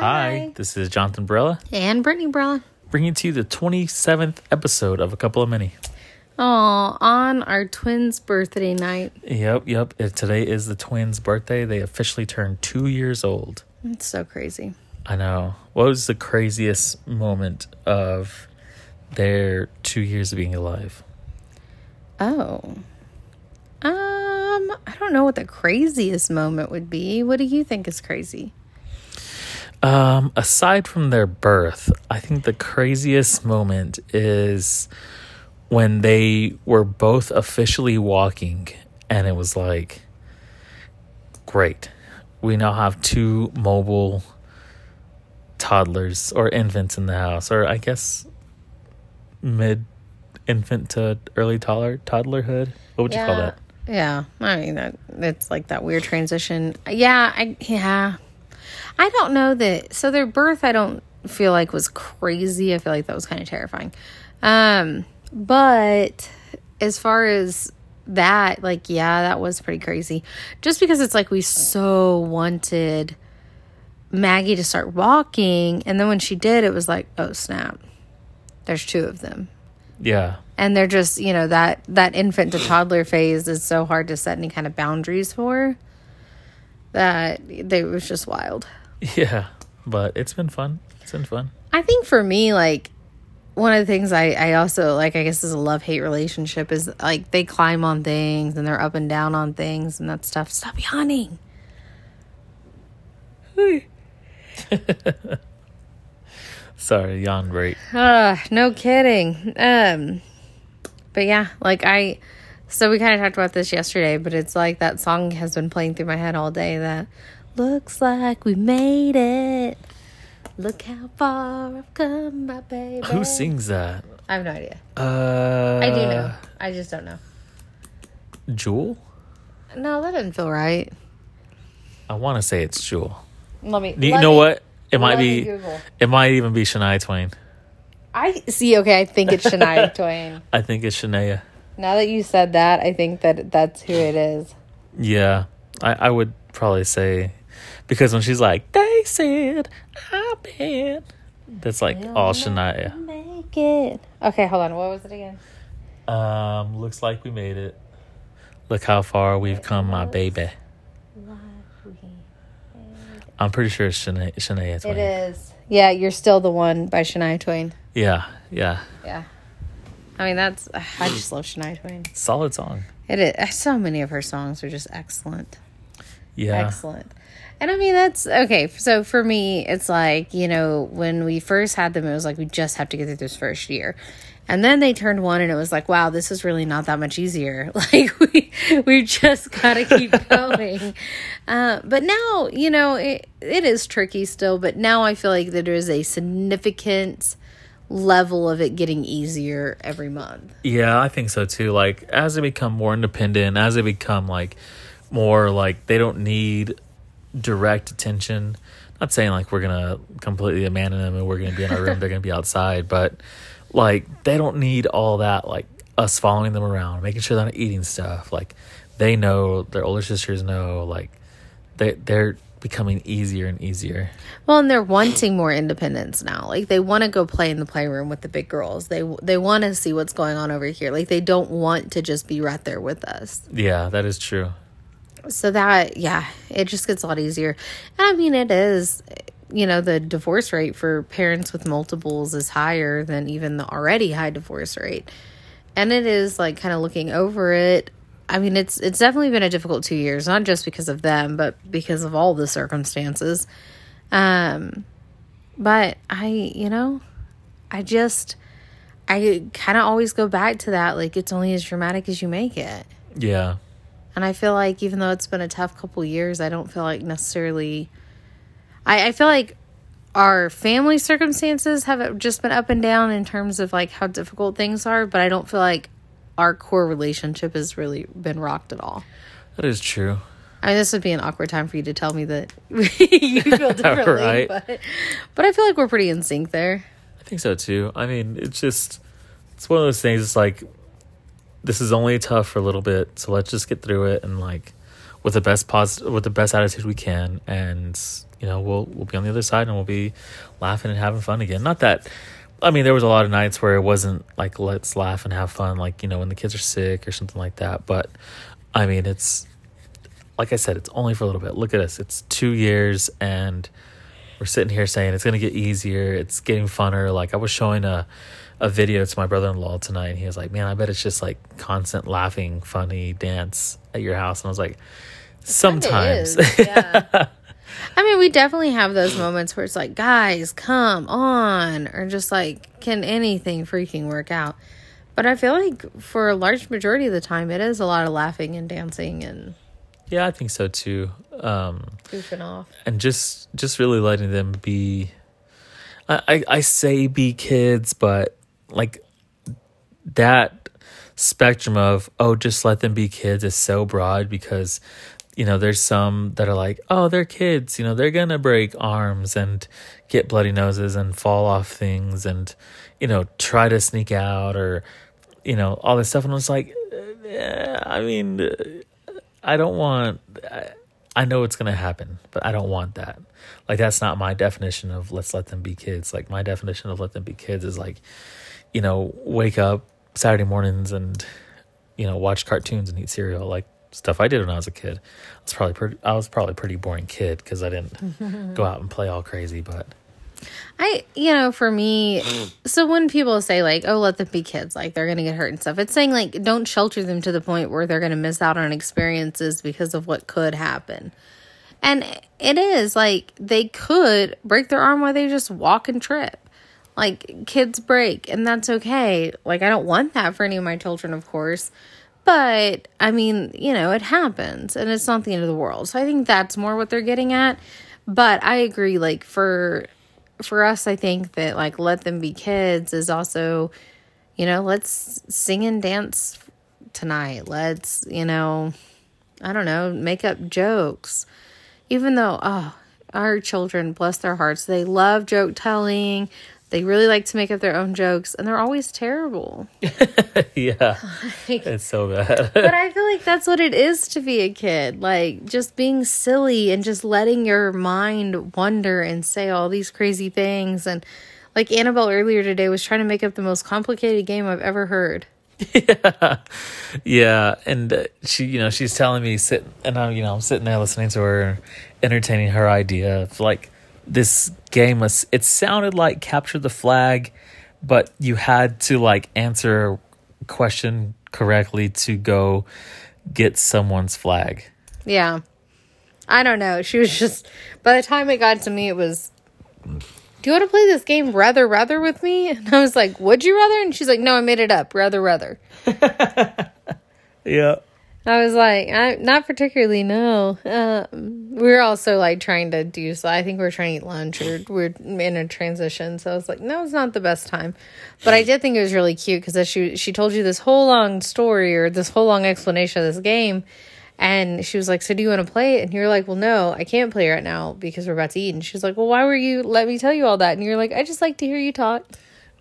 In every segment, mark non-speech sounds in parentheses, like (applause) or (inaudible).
Hi, this is Jonathan Brella, And Brittany Brella. bringing to you the 27th episode of A Couple of Many. Oh, on our twins' birthday night. Yep, yep. uh, Today is the twins' birthday. They officially turned two years old. It's so crazy. I know. What was the craziest moment of their two years of being alive? Oh. Um, I don't know what the craziest moment would be. What do you think is crazy? Um, aside from their birth, I think the craziest moment is when they were both officially walking, and it was like, great, we now have two mobile toddlers or infants in the house, or I guess mid infant to early toddler toddlerhood. What would you call that? Yeah, I mean that it's like that weird transition. Yeah, I yeah. I don't know that so their birth I don't feel like was crazy. I feel like that was kind of terrifying. Um but as far as that, like yeah, that was pretty crazy. Just because it's like we so wanted Maggie to start walking and then when she did it was like, oh snap. There's two of them Yeah, and they're just you know that that infant to toddler phase is so hard to set any kind of boundaries for that they it was just wild (laughs) yeah. But it's been fun. It's been fun. i think for me like one of the things i i also like i guess is a love hate relationship is like they climb on things and they're up and down on things and that stuff stop yawning (laughs) Sorry, yawn break. uh no kidding um but yeah like i so we kind of talked about this yesterday but it's like that song has been playing through my head all day that looks like we made it look how far i've come my baby Who sings that? i have no idea Uh, i do know i just don't know Jewel. no that doesn't feel right I want to say it's Jewel. let me You let know me- what? It might be. Google. It might even be Shania Twain. i see okay i think it's shania (laughs) twain I think it's Shania. now that you said that i think that that's who it is Yeah, I, I would probably say because when she's like, "They said I've been," that's like all Shania. make it okay hold on what was it again Um, looks like we made it. Look how far we've come, my baby. I'm pretty sure it's Shania, Shania Twain. It is. Yeah, you're still the one by Shania Twain. Yeah, yeah, Yeah. I mean, that's. I just love Shania Twain. solid song. It is. So many of her songs are just excellent. Yeah, Excellent. And I mean, that's okay. So for me, it's like, you know, when we first had them, it was like, we just have to get through this first year. And then they turned one, and it was like, wow, this is really not that much easier. (laughs) Like, we, we just got to keep (laughs) going. uh, but now, you know, it, it is tricky still, but now I feel like there is a significant level of it getting easier every month. Yeah, I think so too. Like as they become more independent, as they become like more like they don't need direct attention. Not saying like we're gonna completely abandon them and we're gonna be in our room, they're gonna be outside, but like they don't need all that like us following them around, making sure they're not eating stuff. Like they know their older sisters know like they they're becoming easier and easier. Well, and they're wanting more independence now. Like they want to go play in the playroom with the big girls. They they want to see what's going on over here. Like they don't want to just be right there with us. Yeah, that is true. So that yeah, it just gets a lot easier. I mean, it is. You know, the divorce rate for parents with multiples is higher than even the already high divorce rate. And it is like kind of looking over it. I mean, it's it's definitely been a difficult two years, not just because of them, but because of all the circumstances. Um, but I, you know, I just, I kind of always go back to that. Like, it's only as dramatic as you make it. Yeah. And I feel like even though it's been a tough couple years, I don't feel like necessarily. I, I feel like our family circumstances have just been up and down in terms of like how difficult things are, but I don't feel like our core relationship has really been rocked at all. That is true. I mean, this would be an awkward time for you to tell me that (laughs) you feel (laughs) differently, Right. but but I feel like we're pretty in sync there. I think so too. I mean, it's just it's one of those things. It's like this is only tough for a little bit, so let's just get through it and like with the best positive with the best attitude we can and you know we'll we'll be on the other side and we'll be laughing and having fun again. Not that i mean there was a lot of nights where it wasn't like let's laugh and have fun like you know when the kids are sick or something like that but i mean it's like i said it's only for a little bit. Look at us. It's two years and we're sitting here saying it's going to get easier. It's getting funner. Like i was showing a a video to my brother-in-law tonight and he was like man i bet it's just like constant laughing funny dance at your house and i was like sometimes yeah. (laughs) I mean, we definitely have those moments where it's like, guys, come on, or just like, can anything freaking work out? But I feel like for a large majority of the time, it is a lot of laughing and dancing and yeah i think so too um goofing off. and just just really letting them be I, I i say be kids but like that spectrum of oh just let them be kids is so broad because you know there's some that are like oh they're kids you know they're gonna break arms and get bloody noses and fall off things and you know try to sneak out or you know all this stuff. And i was like eh, i mean i don't want I, I know it's gonna happen but i don't want that. Like that's not my definition of let's let them be kids. Like my definition of let them be kids is like you know wake up saturday mornings and you know watch cartoons and eat cereal like stuff i did when i was a kid i was probably pretty i was probably a pretty boring kid because i didn't (laughs) go out and play all crazy but I, you know, for me, so when people say like, "Oh, let them be kids," like they're gonna get hurt and stuff, it's saying like, don't shelter them to the point where they're gonna miss out on experiences because of what could happen. And it is like they could break their arm while they just walk and trip. Like kids break, and that's okay. Like I don't want that for any of my children, of course. But I mean, you know, it happens and it's not the end of the world. So I think that's more what they're getting at. But I agree, like for for us, I think that like let them be kids is also, you know, let's sing and dance tonight. Let's, you know, I don't know, make up jokes. Even though, oh, our children, bless their hearts, they love joke telling. They really like to make up their own jokes, and they're always terrible. (laughs) yeah it's so bad but I feel like that's what it is to be a kid. Like just being silly and just letting your mind wander and say all these crazy things. And like Annabelle earlier today was trying to make up the most complicated game I've ever heard. yeah (laughs) yeah and uh, she you know she's telling me sit and i'm you know i'm sitting there listening to her entertaining her idea of like this game was it sounded like capture the flag but you had to like answer a question correctly to go get someone's flag Yeah. I don't know. She was just, by the time it got to me, it was, do you want to play this game rather, rather with me? And I was like, would you rather? And she's like, no, I made it up. Rather, rather. (laughs) yeah I was like, I, not particularly, no. Um, we were also like trying to do so. I think we are trying to eat lunch or we're in a transition. So I was like, no, it's not the best time. But I did think it was really cute because she she told you this whole long story or this whole long explanation of this game. And she was like, So do you want to play it? And you're like, Well, no, I can't play right now because we're about to eat. And she's like, Well, why were you let me tell you all that? And you're like, I just like to hear you talk.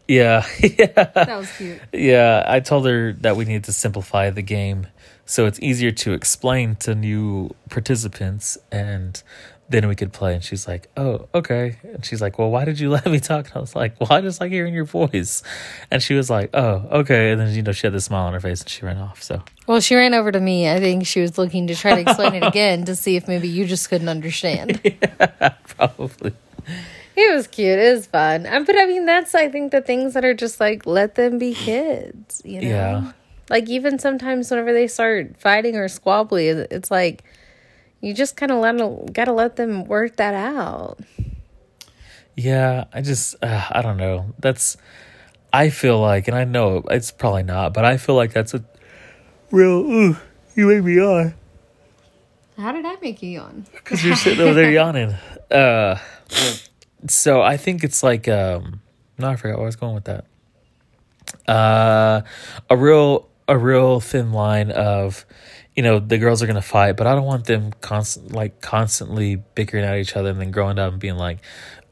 yeah yeah (laughs) That was cute. Yeah, I told her that we need to simplify the game so it's easier to explain to new participants and then we could play. And she's like, Oh, okay. And she's like, Well, why did you (laughs) let me talk? And I was like, Well, I just like hearing your voice. And she was like, Oh, okay. And then, you know, she had this smile on her face and she ran off. So, Well, she ran over to me. I think she was looking to try to explain it again to see if maybe you just couldn't understand. (laughs) probably. It was cute. It was fun. Um, But I mean, that's, I think, the things that are just like, let them be kids, you know? Yeah. Like, even sometimes whenever they start fighting or squabbly, it's like, you just kind of let them, gotta let them work that out. Yeah, I just uh, I don't know. That's I feel like, and I know it's probably not, but I feel like that's a real. Ooh, you make me yawn How did I make you yawn? (laughs) because you're sitting over there yawning. Uh, so I think it's like um, no, I forgot where I was going with that. Uh, a real a real thin line of, you know, the girls are gonna fight, but I don't want them constant like constantly bickering at each other and then growing up and being like,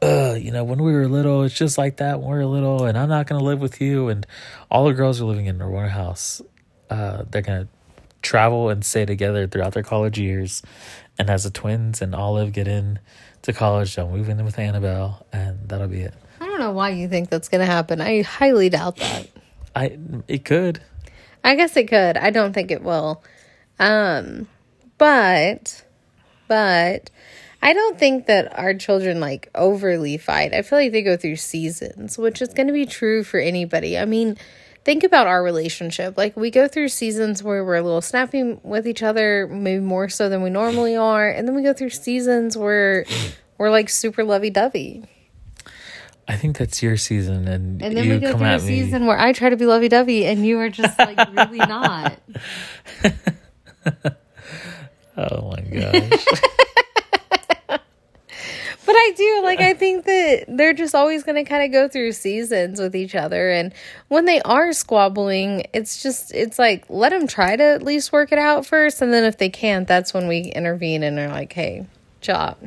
uh, you know, when we were little, it's just like that when we were little, and I'm not gonna live with you. And all the girls are living in their one house. Uh, they're gonna travel and stay together throughout their college years. And as the twins and Olive get in to college, they'll move in with Annabelle, and that'll be it. I don't know why you think that's going to happen. I highly doubt that. I it could. I guess it could. I don't think it will. Um, but, but I don't think that our children like overly fight. I feel like they go through seasons, which is going to be true for anybody. I mean, think about our relationship. Like we go through seasons where we're a little snappy with each other, maybe more so than we normally are, and then we go through seasons where we're like super lovey dovey. I think that's your season, and, And then we go through a me. season where I try to be lovey dovey and you are just like really not. (laughs) Oh my gosh! (laughs) But I do like I think that they're just always going to kind of go through seasons with each other and when they are squabbling it's just it's like let them try to at least work it out first and then if they can't that's when we intervene and are like hey chop.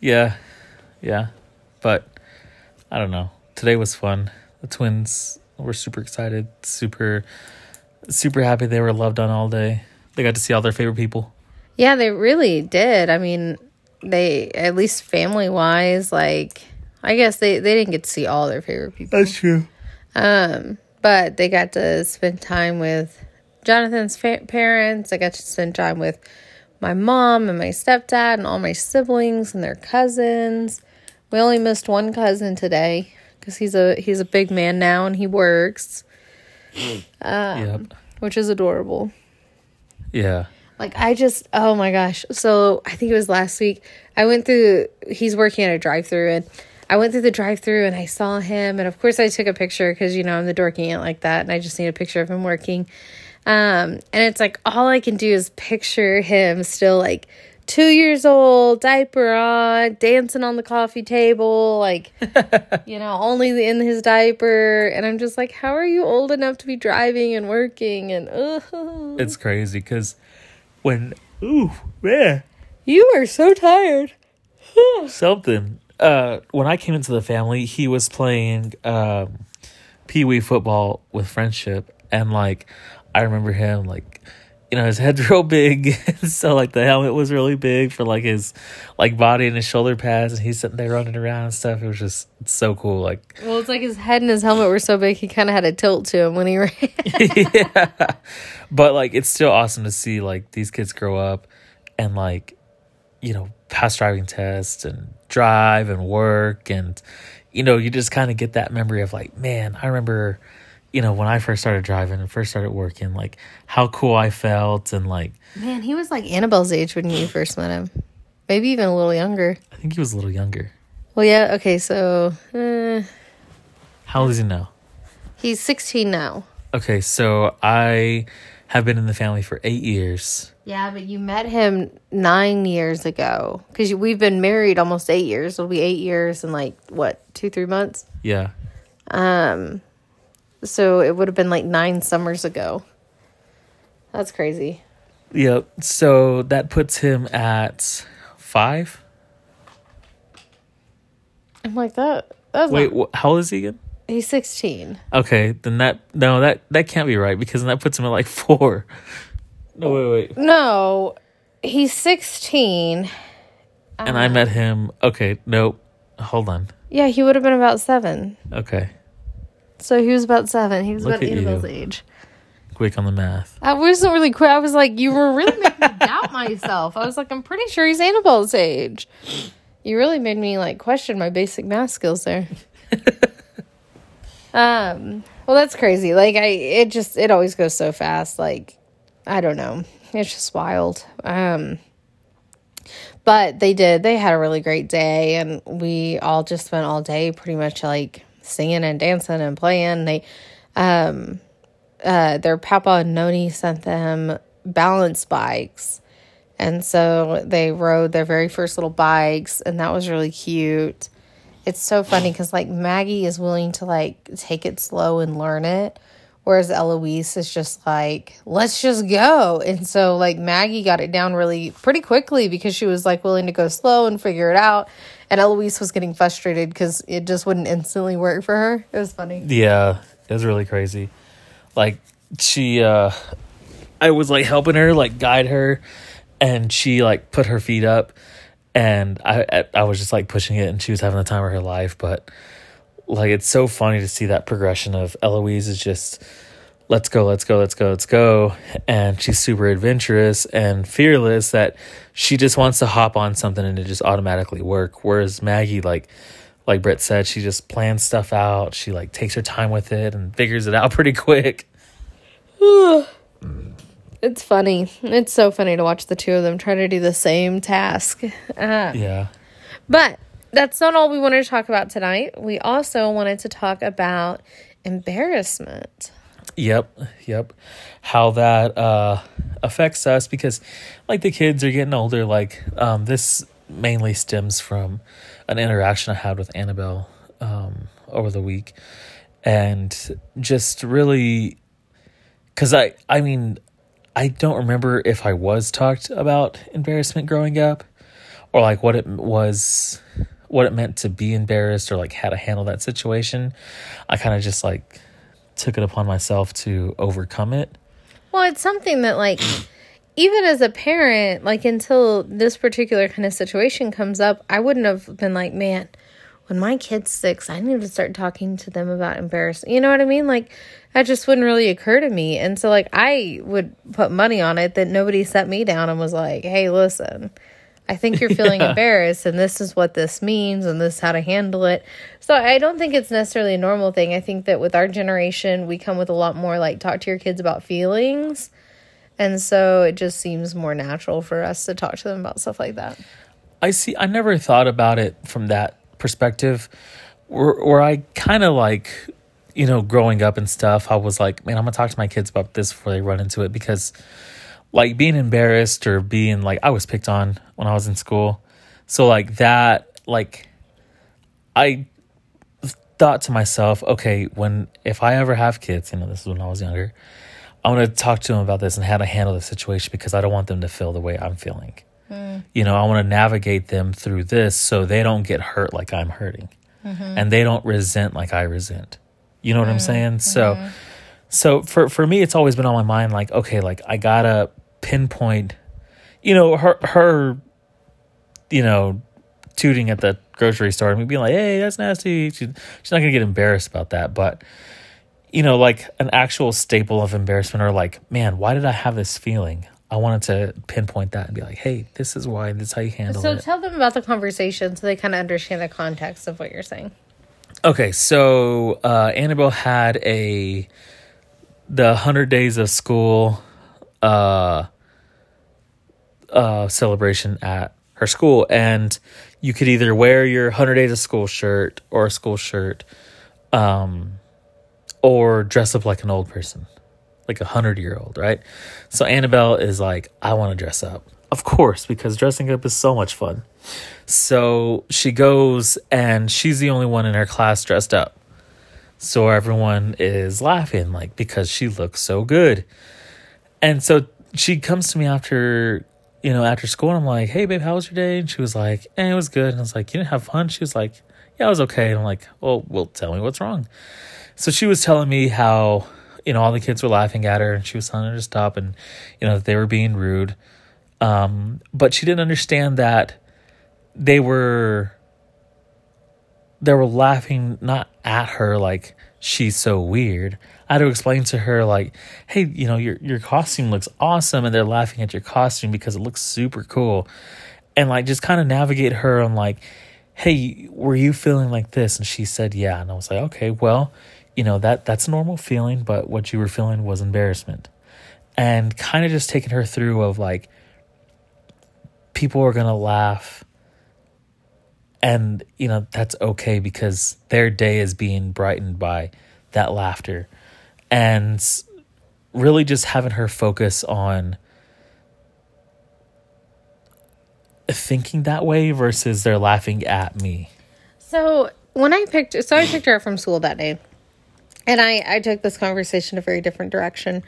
yeah, yeah, but I don't know. Today was fun. The twins were super excited, super, super happy they were loved on all day. They got to see all their favorite people. Yeah, they really did. I mean, they at least family wise like I guess they they didn't get to see all their favorite people. That's true. Um, but they got to spend time with Jonathan's fa- parents. I got to spend time with my mom and my stepdad and all my siblings and their cousins. We only missed one cousin today because he's a he's a big man now and he works, (clears throat) yep. which is adorable. Yeah. Like I just oh my gosh. So I think it was last week. I went through he's working at a drive through and I went through the drive through and I saw him and of course I took a picture because you know I'm the dorky aunt like that and I just need a picture of him working. Um and it's like all I can do is picture him still like two years old, diaper on, dancing on the coffee table, like (laughs) you know, only in his diaper. And I'm just like, how are you old enough to be driving and working? And. It's crazy because when ooh man You are so tired. (sighs) something uh when I came into the family he was playing um pee wee football with friendship and like I remember him like you know his head's (laughs) real big (laughs) so like the helmet was really big for like his like body and his shoulder pads and he's sitting there running around and stuff it was just so cool like (laughs) Well, it's like his head and his helmet were so big, he kind of had a tilt to him when he ran. yeah. But like it's still awesome to see like these kids grow up and like you know pass driving tests and drive and work and you know you just kind of get that memory of like man I remember you know when I first started driving and first started working like how cool I felt and like Man, he was like Annabelle's age when you first met him. Maybe even a little younger. I think he was a little younger. Well, yeah, okay, so uh, How old is he now? he's 16 now. Okay, so I have been in the family for eight years. Yeah, but you met him nine years ago because we've been married almost eight years. It'll be eight years in like what two, three months. Yeah. Um, so it would have been like nine summers ago. That's crazy. Yep. So that puts him at five. I'm like that. That's Wait, not, wh- how old is he again? he's 16. Okay, then that no that that can't be right because then that puts him at like four. No, wait, wait. No, he's 16. And I uh, met him. Okay, nope. Hold on. Yeah, he would have been about seven. Okay, So he was about seven. He was Look about at you. Annabelle's age. quick on the math. I wasn't really quick. I was like, you were really making me doubt myself. I was like, I'm pretty sure he's Annabelle's age. You really made me like question my basic math skills there. (laughs) um, well, that's crazy. Like, I it just it always goes so fast. Like, I don't know. It's just wild. Um, but they did. They had a really great day, and we all just spent all day pretty much like singing and dancing and playing. They, um, uh, their papa and noni sent them balance bikes. And so they rode their very first little bikes, and that was really cute. It's so funny because like Maggie is willing to like take it slow and learn it, whereas Eloise is just like, let's just go. And so like Maggie got it down really pretty quickly because she was like willing to go slow and figure it out. And Eloise was getting frustrated because it just wouldn't instantly work for her. It was funny. Yeah, it was really crazy. Like she, uh I was like helping her, like guide her, and she like put her feet up, and I I, I was just like pushing it, and she was having the time of her life. But like it's so funny to see that progression of Eloise is just let's go, let's go, let's go, let's go. And she's super adventurous and fearless that she just wants to hop on something and it just automatically work. Whereas Maggie, like, like Britt said, she just plans stuff out. She like takes her time with it and figures it out (laughs) pretty quick. (sighs) It's funny. It's so funny to watch the two of them try to do the same task. Uh, Yeah. But that's not all we wanted to talk about tonight. We also wanted to talk about embarrassment. Yep, yep. How that uh affects us because like the kids are getting older, like um this mainly stems from an interaction I had with Annabelle um over the week and just really cuz I I mean I don't remember if I was talked about embarrassment growing up or like what it was what it meant to be embarrassed or like how to handle that situation. I kind of just like took it upon myself to overcome it. Well, it's something that, like, even as a parent, like, until this particular kind of situation comes up, I wouldn't have been like, man, when my kid's six, I need to start talking to them about embarrassment. You know what I mean? Like, that just wouldn't really occur to me. And so, like, I would put money on it that nobody set me down and was like, hey, listen, I think you're feeling Yeah. embarrassed, and this is what this means, and this is how to handle it. So I don't think it's necessarily a normal thing. I think that with our generation, we come with a lot more like talk to your kids about feelings, and so it just seems more natural for us to talk to them about stuff like that. I see. I never thought about it from that perspective, where, where I kind of like, you know, growing up and stuff. I was like, man, I'm gonna talk to my kids about this before they run into it because, like, being embarrassed or being like, I was picked on when I was in school, so like that, like, I thought to myself, okay, when if I ever have kids, you know, this is when I was younger. I want to talk to them about this and how to handle the situation because I don't want them to feel the way I'm feeling. Mm. You know, I want to navigate them through this so they don't get hurt like I'm hurting mm-hmm. and they don't resent like I resent. You know what I'm mm. saying? So, mm-hmm. so for, for me, it's always been on my mind like, okay, like I gotta pinpoint, you know, her, her, you know, tooting at the grocery store and me being like, hey, that's nasty. She, she's not gonna get embarrassed about that. But, you know, like an actual staple of embarrassment or like, man, why did I have this feeling? I wanted to pinpoint that and be like, hey, this is why, this is how you handle it. So tell them about the conversation so they kind of understand the context of what you're saying. Okay, so uh, Annabelle had a the hundred days of school uh, uh, celebration at her school, and you could either wear your hundred days of school shirt or a school shirt, um, or dress up like an old person, like a hundred year old, right? So Annabelle is like, I want to dress up, of course, because dressing up is so much fun. So she goes and she's the only one in her class dressed up. So everyone is laughing, like, because she looks so good. And so she comes to me after, you know, after school, I'm like, hey, babe, how was your day? And she was like, eh, it was good. And I was like, you didn't have fun? She was like, yeah, it was okay. And I'm like, well, well, tell me what's wrong. So she was telling me how, you know, all the kids were laughing at her and she was telling her to stop and, you know, that they were being rude. Um, but she didn't understand that they were they were laughing not at her like she's so weird. I had to explain to her like, hey, you know, your your costume looks awesome and they're laughing at your costume because it looks super cool. And like just kind of navigate her on like, hey, were you feeling like this? And she said, yeah. And I was like, okay, well, you know, that that's a normal feeling, but what you were feeling was embarrassment. And kind of just taking her through of like people are gonna laugh and you know that's okay because their day is being brightened by that laughter and really just having her focus on thinking that way versus they're laughing at me So when I picked, so I picked her up from school that day, and I I took this conversation a very different direction.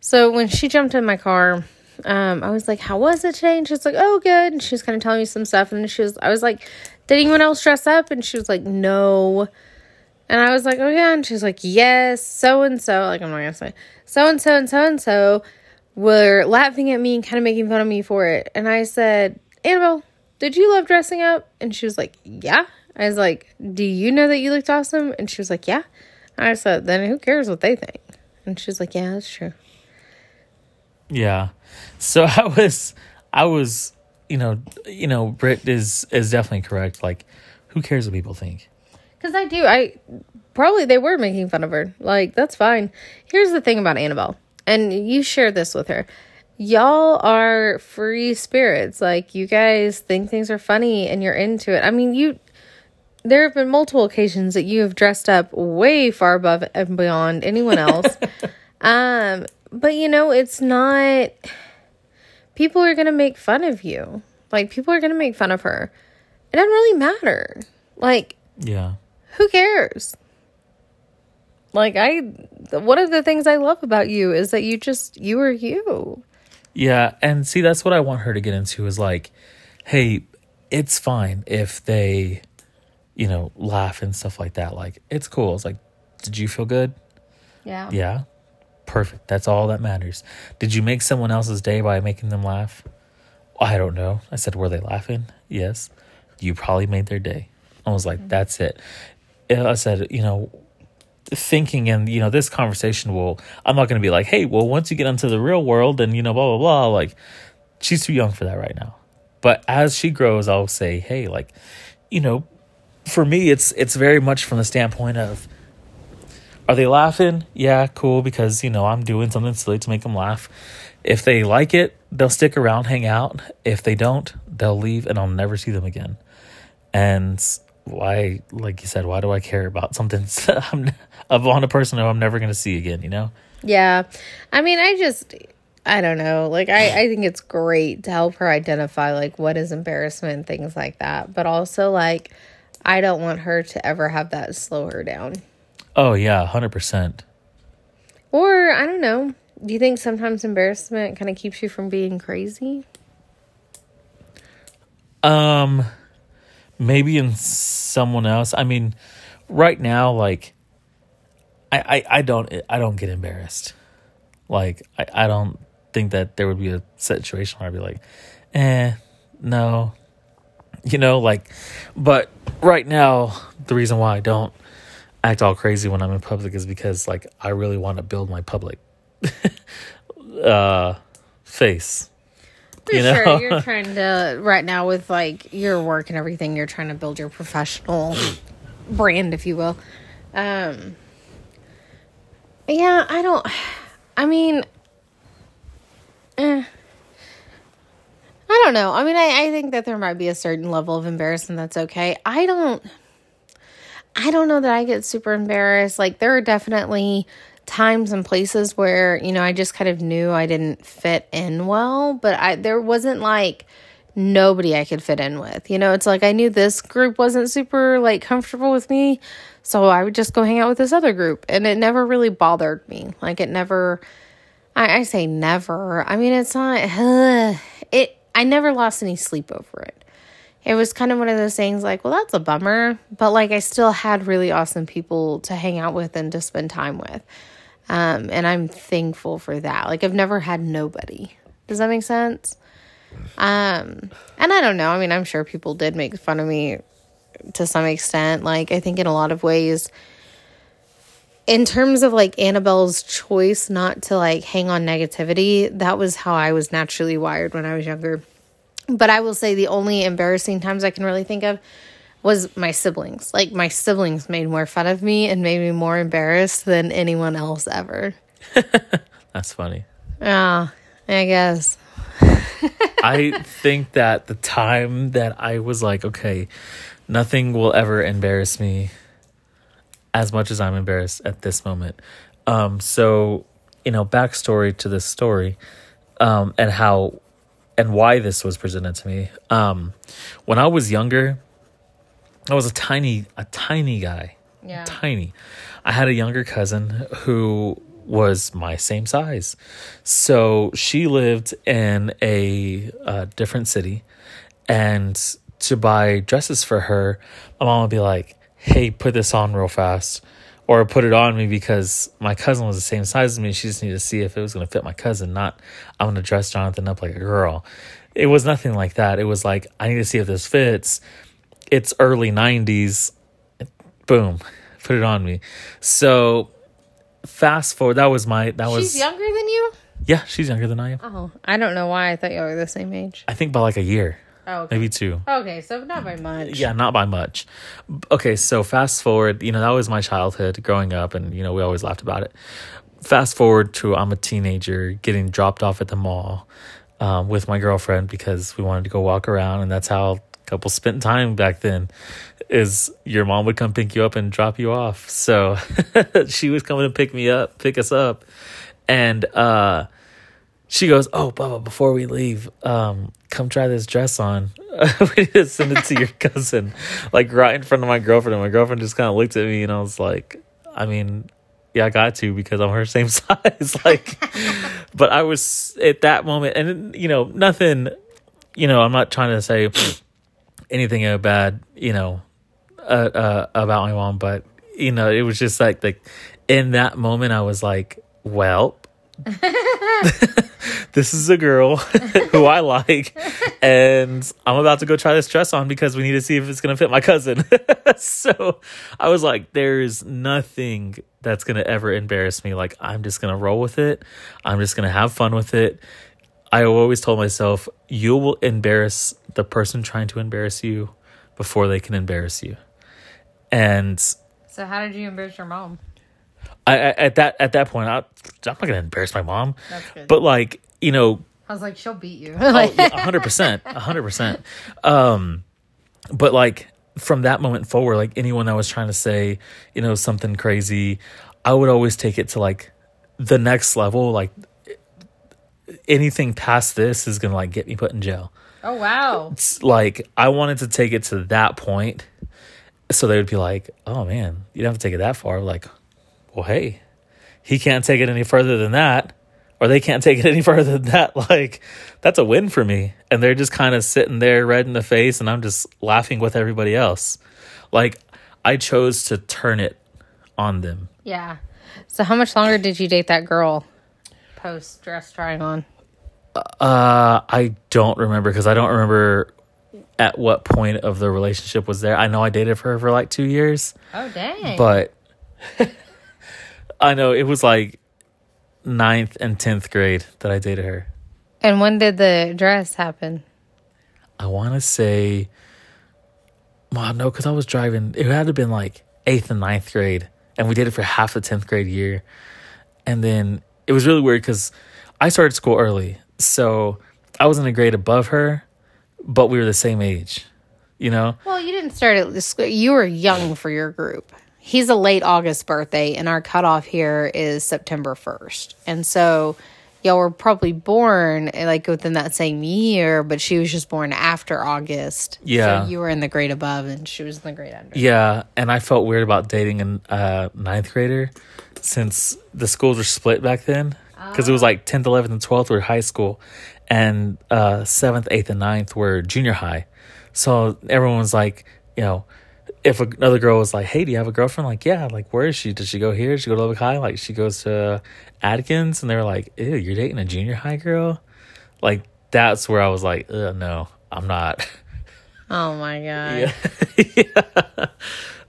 So when she jumped in my car, um, I was like, "How was it today?" And she was like, "Oh, good." And she was kind of telling me some stuff, and she was, I was like, "Did anyone else dress up?" And she was like, "No." And I was like, "Oh yeah," and she's like, "Yes, so and so." Like I'm not gonna say so and so and so and so were laughing at me and kind of making fun of me for it. And I said, Annabelle, did you love dressing up? And she was like, Yeah. I was like, Do you know that you looked awesome? And she was like, Yeah. I said, Then who cares what they think? And she was like, Yeah, that's true. Yeah. So (laughs) I was I was you know you know, Britt is is definitely correct. Like, who cares what people think? Because I do. I probably they were making fun of her. Like, that's fine. Here's the thing about Annabelle, and you shared this with her. Y'all are free spirits. Like, you guys think things are funny and you're into it. I mean, you. There have been multiple occasions that you have dressed up way far above and beyond anyone else. (laughs) um, but you know, it's not. People are gonna make fun of you. Like, people are gonna make fun of her. It doesn't really matter. Like, Yeah. Who cares? Like I one of the things I love about you is that you just you are you. Yeah, and see that's what I want her to get into is like, hey, it's fine if they, you know, laugh and stuff like that. Like, it's cool. It's like, did you feel good? Yeah. Yeah. Perfect. That's all that matters. Did you make someone else's day by making them laugh? I don't know. I said, were they laughing? Yes. You probably made their day. I was like, mm-hmm. that's it. And I said, you know, thinking and you know this conversation will i'm not going to be like hey well once you get into the real world and you know blah blah blah like she's too young for that right now. But as she grows i'll say hey like you know for me it's it's very much from the standpoint of are they laughing? Yeah cool because you know i'm doing something silly to make them laugh. If they like it they'll stick around hang out. If they don't they'll leave and i'll never see them again. And why like you said why do i care about something (laughs) I'm, on a person who i'm never going to see again you know Yeah. I mean, I just I don't know. Like I I think it's great to help her identify like what is embarrassment things like that, but also like I don't want her to ever have that slow her down. oh yeah 100% Or I don't know. Do you think sometimes embarrassment kind of keeps you from being crazy? um maybe in someone else. I mean right now like i i, I don't i don't get embarrassed. Like I, I don't think that there would be a situation where i'd be like eh no. You know like but right now the reason why i don't act all crazy when i'm in public is because like i really want to build my public (laughs) uh face For You know? sure, you're (laughs) trying to right now with like your work and everything. You're trying to build your professional (clears throat) brand, if you will. Um, yeah, I don't. I mean, eh, I don't know. I mean, I, I think that there might be a certain level of embarrassment that's okay. I don't. I don't know that I get super embarrassed. Like there are definitely times and places where, you know, I just kind of knew I didn't fit in well, but I there wasn't like nobody I could fit in with. You know, it's like I knew this group wasn't super like comfortable with me, so I would just go hang out with this other group and it never really bothered me. Like it never I, I say never. I mean, it's not (sighs) it I never lost any sleep over it it was kind of one of those things like, well, that's a bummer, but like I still had really awesome people to hang out with and to spend time with. Um, and I'm thankful for that. Like I've never had nobody. Does that make sense? Um, and I don't know. I mean, I'm sure people did make fun of me to some extent. Like I think in a lot of ways, in terms of like Annabelle's choice not to like hang on negativity, that was how I was naturally wired when I was younger. But I will say the only embarrassing times I can really think of was my siblings. Like my siblings made more fun of me and made me more embarrassed than anyone else ever. (laughs) that's funny Ah, I guess. (laughs) I think that the time that I was like, okay, nothing will ever embarrass me as much as I'm embarrassed at this moment. Um, so, you know, backstory to this story, um, and how and why this was presented to me. Um, when I was younger, I was a tiny, a tiny guy. Yeah. Tiny. I had a younger cousin who was my same size. So she lived in a, uh different city. And to buy dresses for her, my mom would be like, hey, put this on real fast. or put it on me because my cousin was the same size as me. She just needed to see if it was going to fit my cousin, not I'm going to dress Jonathan up like a girl. It was nothing like that. It was like, I need to see if this fits. It's early 90s. Boom, (laughs) put it on me. So fast forward, that was my, that was, She's younger than you? yeah, she's younger than I am. Oh, I don't know why I thought y'all were the same age. I think by like a year, Oh, okay. maybe two. Okay, so not by much. Yeah, not by much. Okay, so fast forward, you know, that was my childhood growing up, and, you know, we always laughed about it. Fast forward to I'm a teenager getting dropped off at the mall um, with my girlfriend because we wanted to go walk around, and that's how couples spent time back then. Is your mom would come pick you up and drop you off. So (laughs) she was coming to pick me up, pick us up, and uh, she goes, "Oh, Bubba, before we leave, um, come try this dress on. (laughs) we need to send it to your cousin." Like right in front of my girlfriend, and my girlfriend just kind of looked at me, and I was like, "I mean, yeah, I got to because I'm her same (laughs) size." like, but I was at that moment, and you know, nothing. You know, I'm not trying to say anything bad. You know, uh, uh, about my mom, but you know, it was just like like in that moment, I was like, well. (laughs) this is a girl (laughs) who I like, and I'm about to go try this dress on because we need to see if it's gonna fit my cousin. (laughs) so I was like, there's nothing that's gonna ever embarrass me. Like I'm just gonna roll with it. I'm just gonna have fun with it. I always told myself, you will embarrass the person trying to embarrass you before they can embarrass you. And So how did you embarrass your mom? I, I at that at that point, I, I'm not gonna embarrass my mom. That's good. But like you know, I was like, she'll beat you. oh, (laughs) hundred percent, hundred percent. Um, but like from that moment forward, like anyone that was trying to say, you know, something crazy, I would always take it to like the next level. Like anything past this is gonna like get me put in jail. Oh wow. It's like I wanted to take it to that point, so they would be like, "Oh man, you don't have to take it that far." Like, well, hey, he can't take it any further than that, or they can't take it any (laughs) further than that. Like, that's a win for me. And they're just kind of sitting there, red in the face, and I'm just laughing with everybody else. Like, I chose to turn it on them. Yeah. So how much longer did you date that girl post dress trying on? Uh, I don't remember because I don't remember at what point of the relationship was there. I know I dated her for like two years. Oh dang. but (laughs) I know it was like ninth and tenth grade that I dated her. and when did the dress happen? I want to say, well, no, because I was driving. It had to have been like eighth and ninth grade, and we did it for half the tenth grade year. And then it was really weird because I started school early, so I was in a grade above her, but we were the same age. You know, Well, you didn't start at the school. You were young for your group. He's a late August birthday, and our cutoff here is September 1st. And so y'all were probably born eh, like within that same year, but she was just born after August. Yeah. So you were in the grade above, and she was in the grade under. Yeah, and I felt weird about dating a uh, ninth grader since the schools were split back then. Because it was like 10th, 11th, and 12th were high school, and uh, 7th, 8th, and 9th were junior high. So everyone was like, you know, if another girl was like, hey, do you have a girlfriend? Like, yeah. Like, where is she? Does she go here? Does she go to Lubbock High? Like, she goes to Atkins. And they were like, ew, you're dating a junior high girl? Like, that's where I was like, no, I'm not. (laughs) Oh my God. Yeah. yeah. (laughs)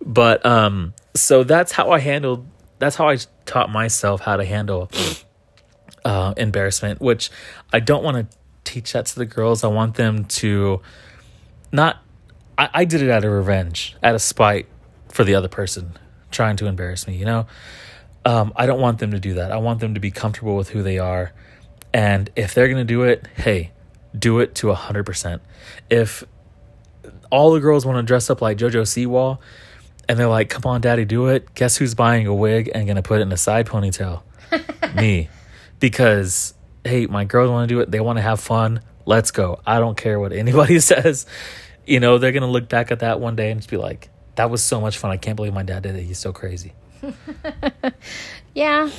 But um so that's how I handled that's how I taught myself how to handle uh embarrassment, which I don't want to teach that to the girls. I want them to not I, I did it out of revenge, out of spite for the other person trying to embarrass me, you know? Um, I don't want them to do that. I want them to be comfortable with who they are. And if they're gonna do it, hey, do it to a hundred percent. If all the girls want to dress up like JoJo Siwa, and they're like, "Come on, Daddy, do it." Guess who's buying a wig and gonna put it in a side ponytail? (laughs) Me, because hey, my girls want to do it. They want to have fun. Let's go. I don't care what anybody (laughs) says. You know, they're gonna look back at that one day and just be like, "That was so much fun. I can't believe my dad did it. He's so crazy." (laughs) Yeah.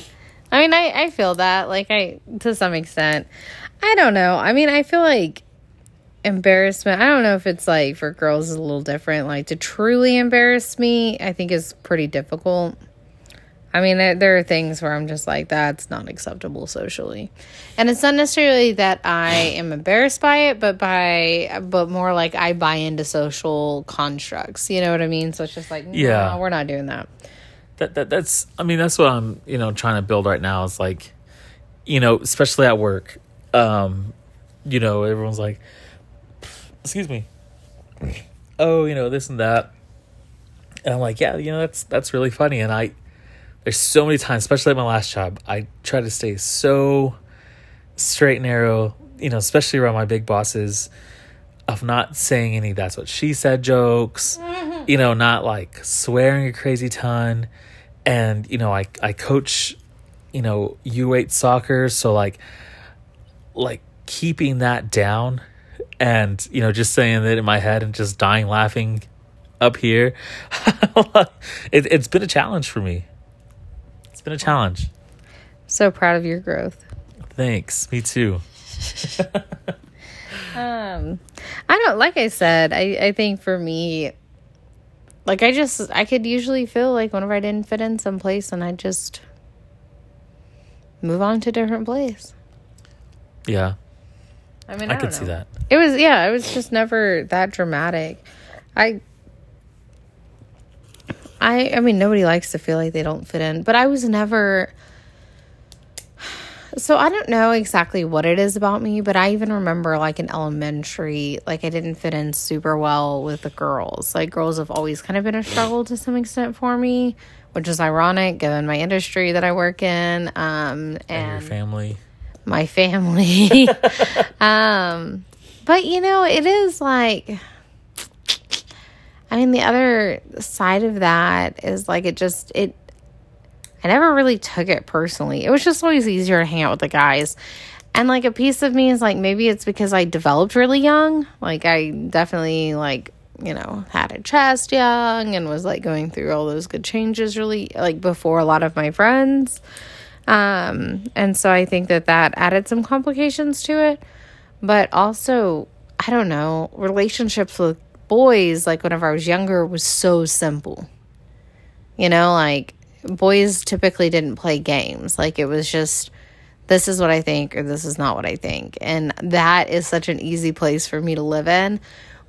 I mean, I, I feel that, like, I, to some extent. I don't know. I mean, I feel like embarrassment, I don't know if it's like for girls is a little different. Like, to truly embarrass me, I think is pretty difficult. I mean, there, there are things where I'm just like, that's not acceptable socially. And it's not necessarily that I (sighs) am embarrassed by it, but by, but more like I buy into social constructs. You know what I mean? So it's just like, Yeah. no, we're not doing that. that, that that's i mean that's what i'm you know trying to build right now is like you know especially at work um you know everyone's like excuse me (laughs) oh you know this and that and i'm like yeah you know that's that's really funny and i there's so many times especially at my last job i try to stay so straight and narrow you know especially around my big bosses of not saying any that's what she said jokes mm-hmm. you know not like swearing a crazy ton. And you know i i coach you know u8 soccer so like like keeping that down and you know just saying that in my head and just dying laughing up here (laughs) it, it's been a challenge for me been a challenge So proud of your growth. thanks me too (laughs) (laughs) Um, I don't like I said. I I think for me, like I just I could usually feel like whenever I didn't fit in someplace, and I just move on to a different place. yeah I mean, i, I, could don't see that It was yeah. It was just never that dramatic. I. I I mean nobody likes to feel like they don't fit in, but I was never so I don't know exactly what it is about me, but I even remember like in elementary, like I didn't fit in super well with the girls. Like girls have always kind of been a struggle to some extent for me, which is ironic given my industry that I work in. Um and and your family my family. (laughs) um, but you know, it is like, I mean, the other side of that is like it just it. I never really took it personally. It was just always easier to hang out with the guys. And like a piece of me is like maybe it's because I developed really young. Like I definitely like, you know, had a chest young and was like going through all those good changes really like before a lot of my friends. Um, and so I think that that added some complications to it. But also, I don't know, relationships with boys, like whenever I was younger, was so simple. You know, like boys typically didn't play games. Like it was just, this is what I think or this is not what I think. And that is such an easy place for me to live in.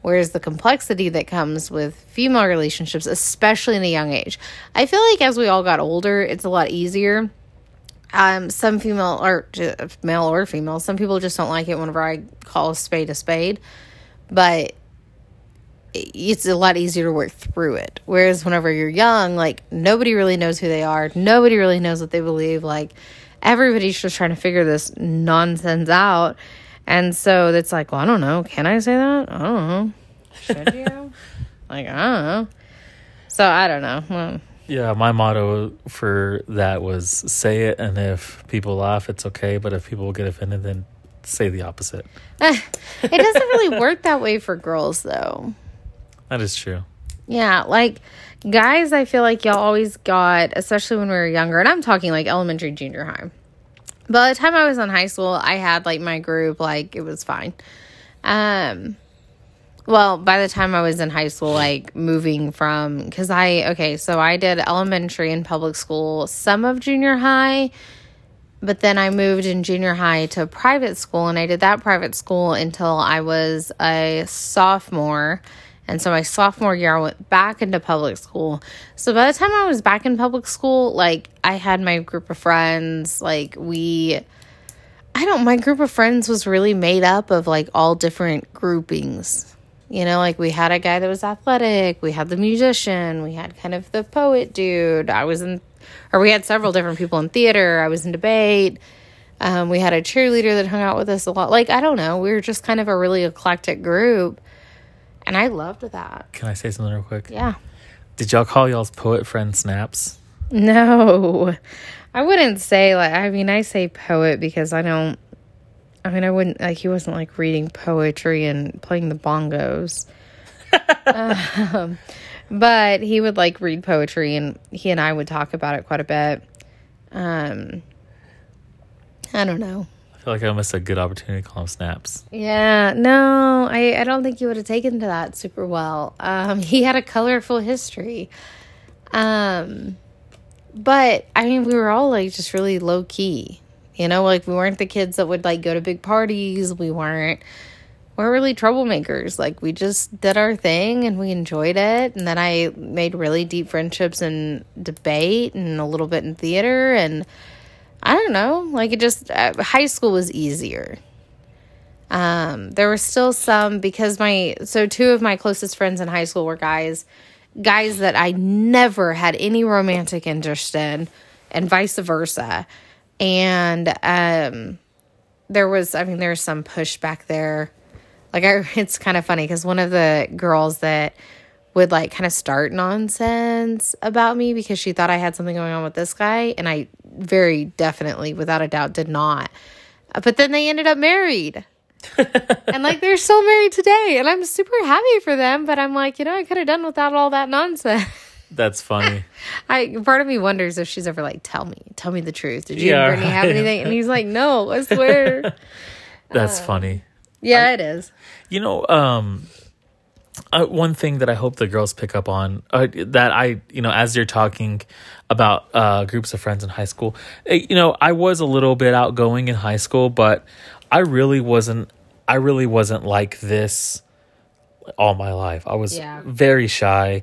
Whereas the complexity that comes with female relationships, especially in a young age, I feel like as we all got older, it's a lot easier um, some female or male or female, some people just don't like it whenever I call a spade a spade, but it's a lot easier to work through it. Whereas whenever you're young, like nobody really knows who they are, nobody really knows what they believe. Like everybody's just trying to figure this nonsense out, and so it's like, well, I don't know. Can I say that? I don't know. Should you? (laughs) like I don't know. So I don't know. Well, Yeah, my motto for that was say it, and if people laugh, it's okay. But if people get offended, then say the opposite. (laughs) it doesn't really work that way for girls, though. That is true. Yeah, like guys, I feel like y'all always got, especially when we were younger, and I'm talking like elementary, junior high. By the time I was in high school, I had like my group, like it was fine. Um, well, by the time I was in high school, like moving from, because I, okay, so I did elementary in public school, some of junior high, but then I moved in junior high to private school, and I did that private school until I was a sophomore. And so my sophomore year, I went back into public school. So by the time I was back in public school, like I had my group of friends, like we, I don't, my group of friends was really made up of like all different groupings. You know, like we had a guy that was athletic, we had the musician, we had kind of the poet dude. I was in, or we had several different people in theater. I was in debate. Um, we had a cheerleader that hung out with us a lot. Like, I don't know, we were just kind of a really eclectic group. And I loved that. Can I say something real quick? Yeah. Did y'all call y'all's poet friend snaps? No, I wouldn't say like, I mean, I say poet because I don't, I mean, I wouldn't like, he wasn't like reading poetry and playing the bongos. (laughs) um, but he would like read poetry and he and I would talk about it quite a bit. Um, I don't know. Feel like I missed a good opportunity to call him snaps. Yeah, no, I, I don't think you would have taken to that super well. Um, (laughs) he had a colorful history. Um, but I mean, we were all like just really low key. You know, like we weren't the kids that would like go to big parties. We weren't we're really troublemakers. Like we just did our thing and we enjoyed it. And then I made really deep friendships in debate and a little bit in theater. And I don't know, like it just, uh, high school was easier. Um, there were still some because my, so two of my closest friends in high school were guys, guys that I never had any romantic interest in and vice versa. And, um, there was, I mean, there's some pushback there like I (laughs) it's kind of funny because one of the girls that would like kind of start nonsense about me because she thought I had something going on with this guy and I very definitely without a doubt did not. Uh, but then they ended up married. (laughs) and like they're still married today and I'm super happy for them, but I'm like, you know, I could have done without all that nonsense. That's funny. (laughs) I part of me wonders if she's ever like, tell me, tell me the truth. Did you yeah, and Brittany have anything? And he's like, no, I swear. (laughs) That's uh, funny. Yeah, I, it is. You know, um, uh, one thing that I hope the girls pick up on uh, that I, you know, as you're talking about uh, groups of friends in high school, eh, you know, I was a little bit outgoing in high school, but I really wasn't. I really wasn't like this all my life. I was yeah. very shy,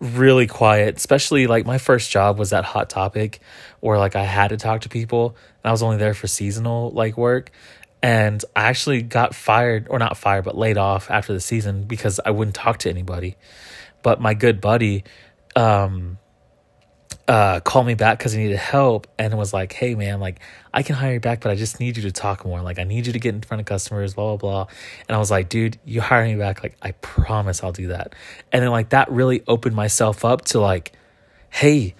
really quiet. Especially like my first job was at Hot Topic, where like I had to talk to people, and I was only there for seasonal like work and I actually got fired or not fired but laid off after the season because I wouldn't talk to anybody. But my good buddy um uh called me back cuz he needed help and was like, "Hey man, like I can hire you back, but I just need you to talk more. Like I need you to get in front of customers, blah blah blah." And I was like, "Dude, you hire me back, like I promise I'll do that." And then like that really opened myself up to like, "Hey,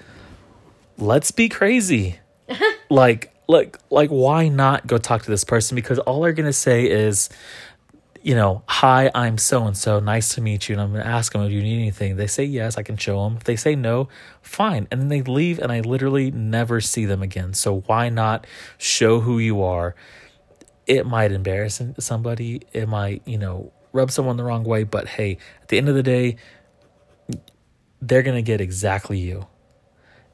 let's be crazy." (laughs) like like like why not go talk to this person? Because all they're going to say is you know hi i'm so and so nice to meet you. And i'm going to ask them if you need anything? They say yes i can show them if they say no fine. And then they leave and i literally never see them again. So why not show who you are? It might embarrass somebody. It might you know rub someone the wrong way. But hey at the end of the day they're going to get exactly you.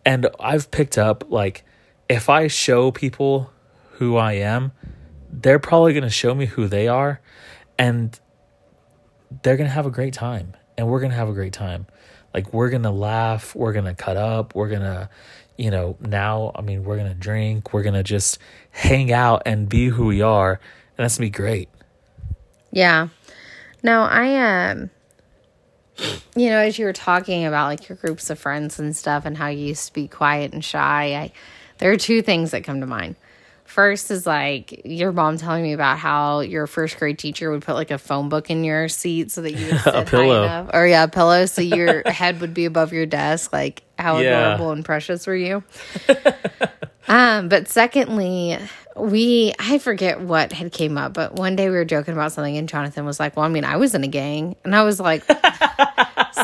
And i've picked up like if I show people who I am, they're probably going to show me who they are and they're going to have a great time and we're going to have a great time. Like we're going to laugh, we're going to cut up, we're going to you know, now I mean, we're going to drink, we're going to just hang out and be who we are and that's going to be great. Yeah. Now, I um you know, as you were talking about like your groups of friends and stuff and how you used to be quiet and shy, I there are two things that come to mind. First is like your mom telling me about how your first grade teacher would put like a phone book in your seat so that you would (laughs) sit a pillow. High enough, or yeah, a pillow so your (laughs) head would be above your desk. Like how yeah. adorable and precious were you? (laughs) um, but secondly, we I forget what had came up, but one day we were joking about something and Jonathan was like, "Well, I mean, I was in a gang," and I was like,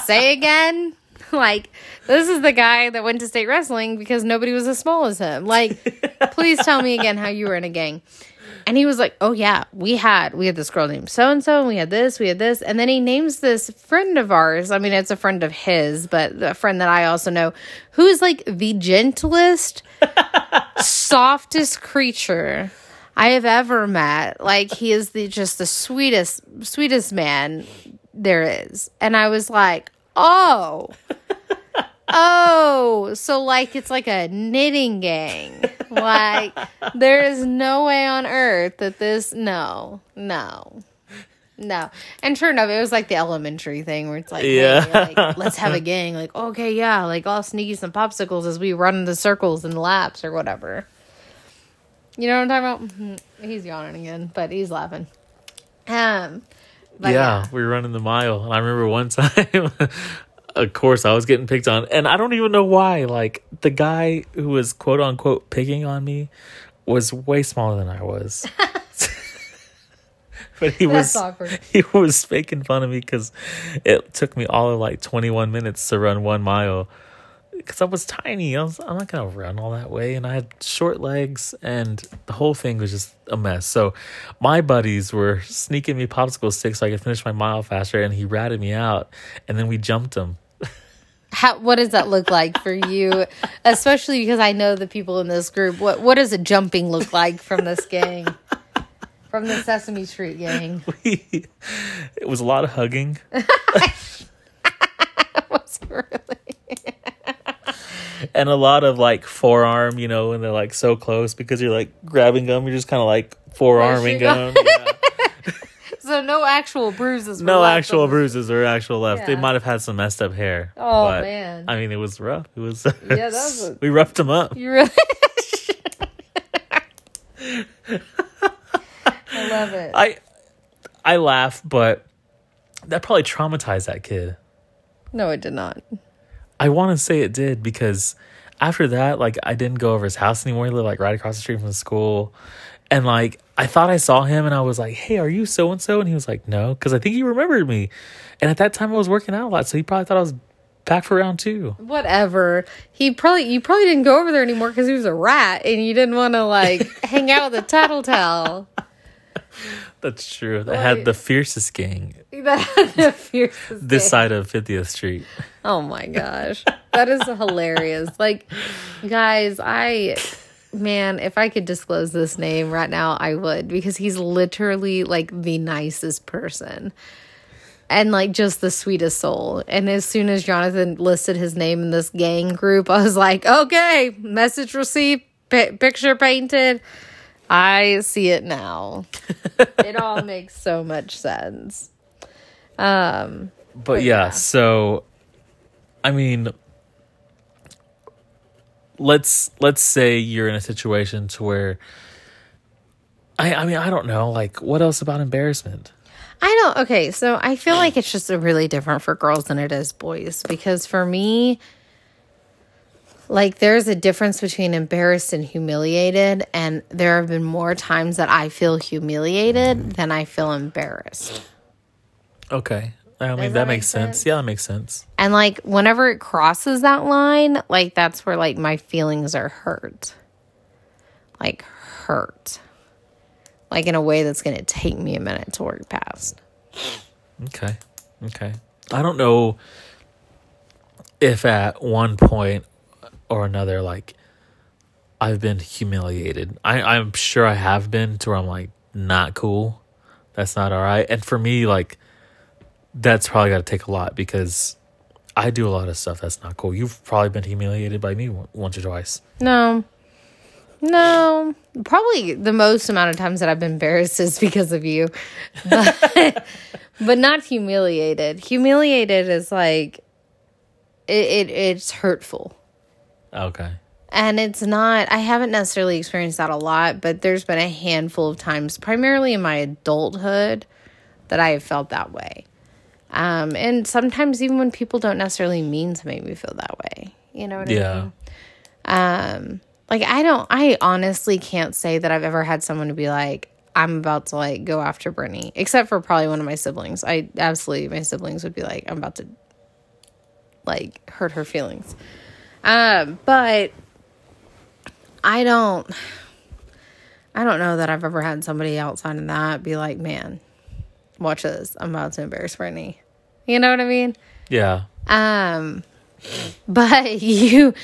"Say again." like, this is the guy that went to state wrestling because nobody was as small as him. Like, (laughs) please tell me again how you were in a gang. And he was like, "Oh yeah, we had we had this girl named so and so, and we had this, we had this." And then he names this friend of ours. I mean, it's a friend of his, but a friend that I also know, who is like the gentlest, (laughs) softest creature I have ever met. Like he is the just the sweetest, sweetest man there is. And I was like, Oh. (laughs) oh, so like it's like a knitting gang. Like there is no way on earth that this no, no. No. And sure enough, it was like the elementary thing where it's like, yeah. Hey, like, let's have a gang. Like, okay, yeah, like I'll sneak you some popsicles as we run the circles and laps or whatever. You know what I'm talking about? Mm-hmm. He's yawning again, but he's laughing. Um, yeah, yeah, we were running the mile, and I remember one (laughs) time, of course, I was getting picked on, and I don't even know why. Like the guy who was quote unquote picking on me was way smaller than I was. (laughs) but he That's was awkward. (laughs) he was making fun of me because it took me all of like 21 minutes to run one mile because I was tiny. I was, I'm not gonna run all that way, and I had short legs, and the whole thing was just a mess. So my buddies were sneaking me popsicle sticks so I could finish my mile faster, and he ratted me out, and then we jumped him. How, what does that look like for you? Especially because I know the people in this group. What what does a jumping look like from this gang? From the Sesame Street gang. (laughs) it was a lot of hugging. (laughs) Was really? and a lot of like forearm, you know, and they're like so close because you're like grabbing them, you're just kind of like forearming them. Yeah. So no actual bruises. No actual on bruises or actual left. They might have had some messed up hair. Oh, but, man. I mean, it was rough. It was. Yeah, that (laughs) was a- we roughed them up. You really? (laughs) I love it. I, I laugh, but that probably traumatized that kid. no, it did not. I want to say it did because after that, like I didn't go over his house anymore. He lived like right across the street from the school, and like I thought I saw him, and I was like, "Hey, are you so and so?" And he was like, "No," because I think he remembered me. And at that time, I was working out a lot, so he probably thought I was back for round two. Whatever. He probably you probably didn't go over there anymore because he was a rat and you didn't want to like (laughs) hang out with the tattletale. That's true. They had the fiercest gang That (laughs) had the fiercest this day. side of 50th Street. Oh my gosh. That is hilarious. Like, guys, I, (laughs) man, if I could disclose this name right now, I would because he's literally like the nicest person and like just the sweetest soul. And as soon as Jonathan listed his name in this gang group, I was like, okay, message received, pi picture painted. I see it now. (laughs) it all makes so much sense. Um, But yeah, yeah. so I mean let's let's say you're in a situation to where I I mean I don't know, like what else about embarrassment? I don't. Okay, so I feel like it's just really different for girls than it is boys because for me, like there's a difference between embarrassed and humiliated, and there have been more times that I feel humiliated than I feel embarrassed. Okay. I mean that, that makes sense. sense? Yeah, that makes sense. And like whenever it crosses that line, like that's where like my feelings are hurt. Like hurt. Like in a way that's going to take me a minute to work past. Okay. Okay. I don't know if at one point or another, like, I've been humiliated. I, I'm sure I have been to where I'm like, not cool. That's not all right. And for me, like, that's probably got to take a lot because I do a lot of stuff that's not cool. You've probably been humiliated by me once or twice. No. No. Probably the most amount of times that I've been embarrassed is because of you. But (laughs) but not humiliated. Humiliated is like it, it it's hurtful. Okay. And it's not I haven't necessarily experienced that a lot, but there's been a handful of times, primarily in my adulthood, that I have felt that way. Um, and sometimes even when people don't necessarily mean to make me feel that way. You know what I mean? Yeah. um like i don't i honestly can't say that i've ever had someone to be like i'm about to like go after brittany except for probably one of my siblings i absolutely my siblings would be like i'm about to like hurt her feelings um but i don't i don't know that i've ever had somebody outside of that be like man watch this i'm about to embarrass brittany you know what i mean Yeah. um, but (laughs) you,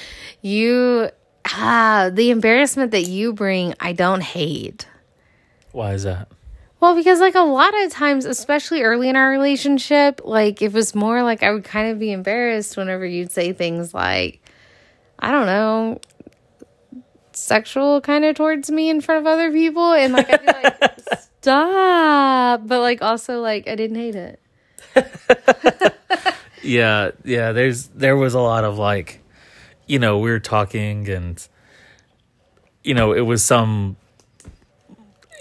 you, ah, the embarrassment that you bring, I don't hate. Why is that? Well, because like a lot of times, especially early in our relationship, like it was more like I would kind of be embarrassed whenever you'd say things like, I don't know, sexual kind of towards me in front of other people. And like, I'd be like, (laughs) stop. But like, also, like, I didn't hate it. (laughs) yeah yeah there's there was a lot of like you know we were talking and you know it was some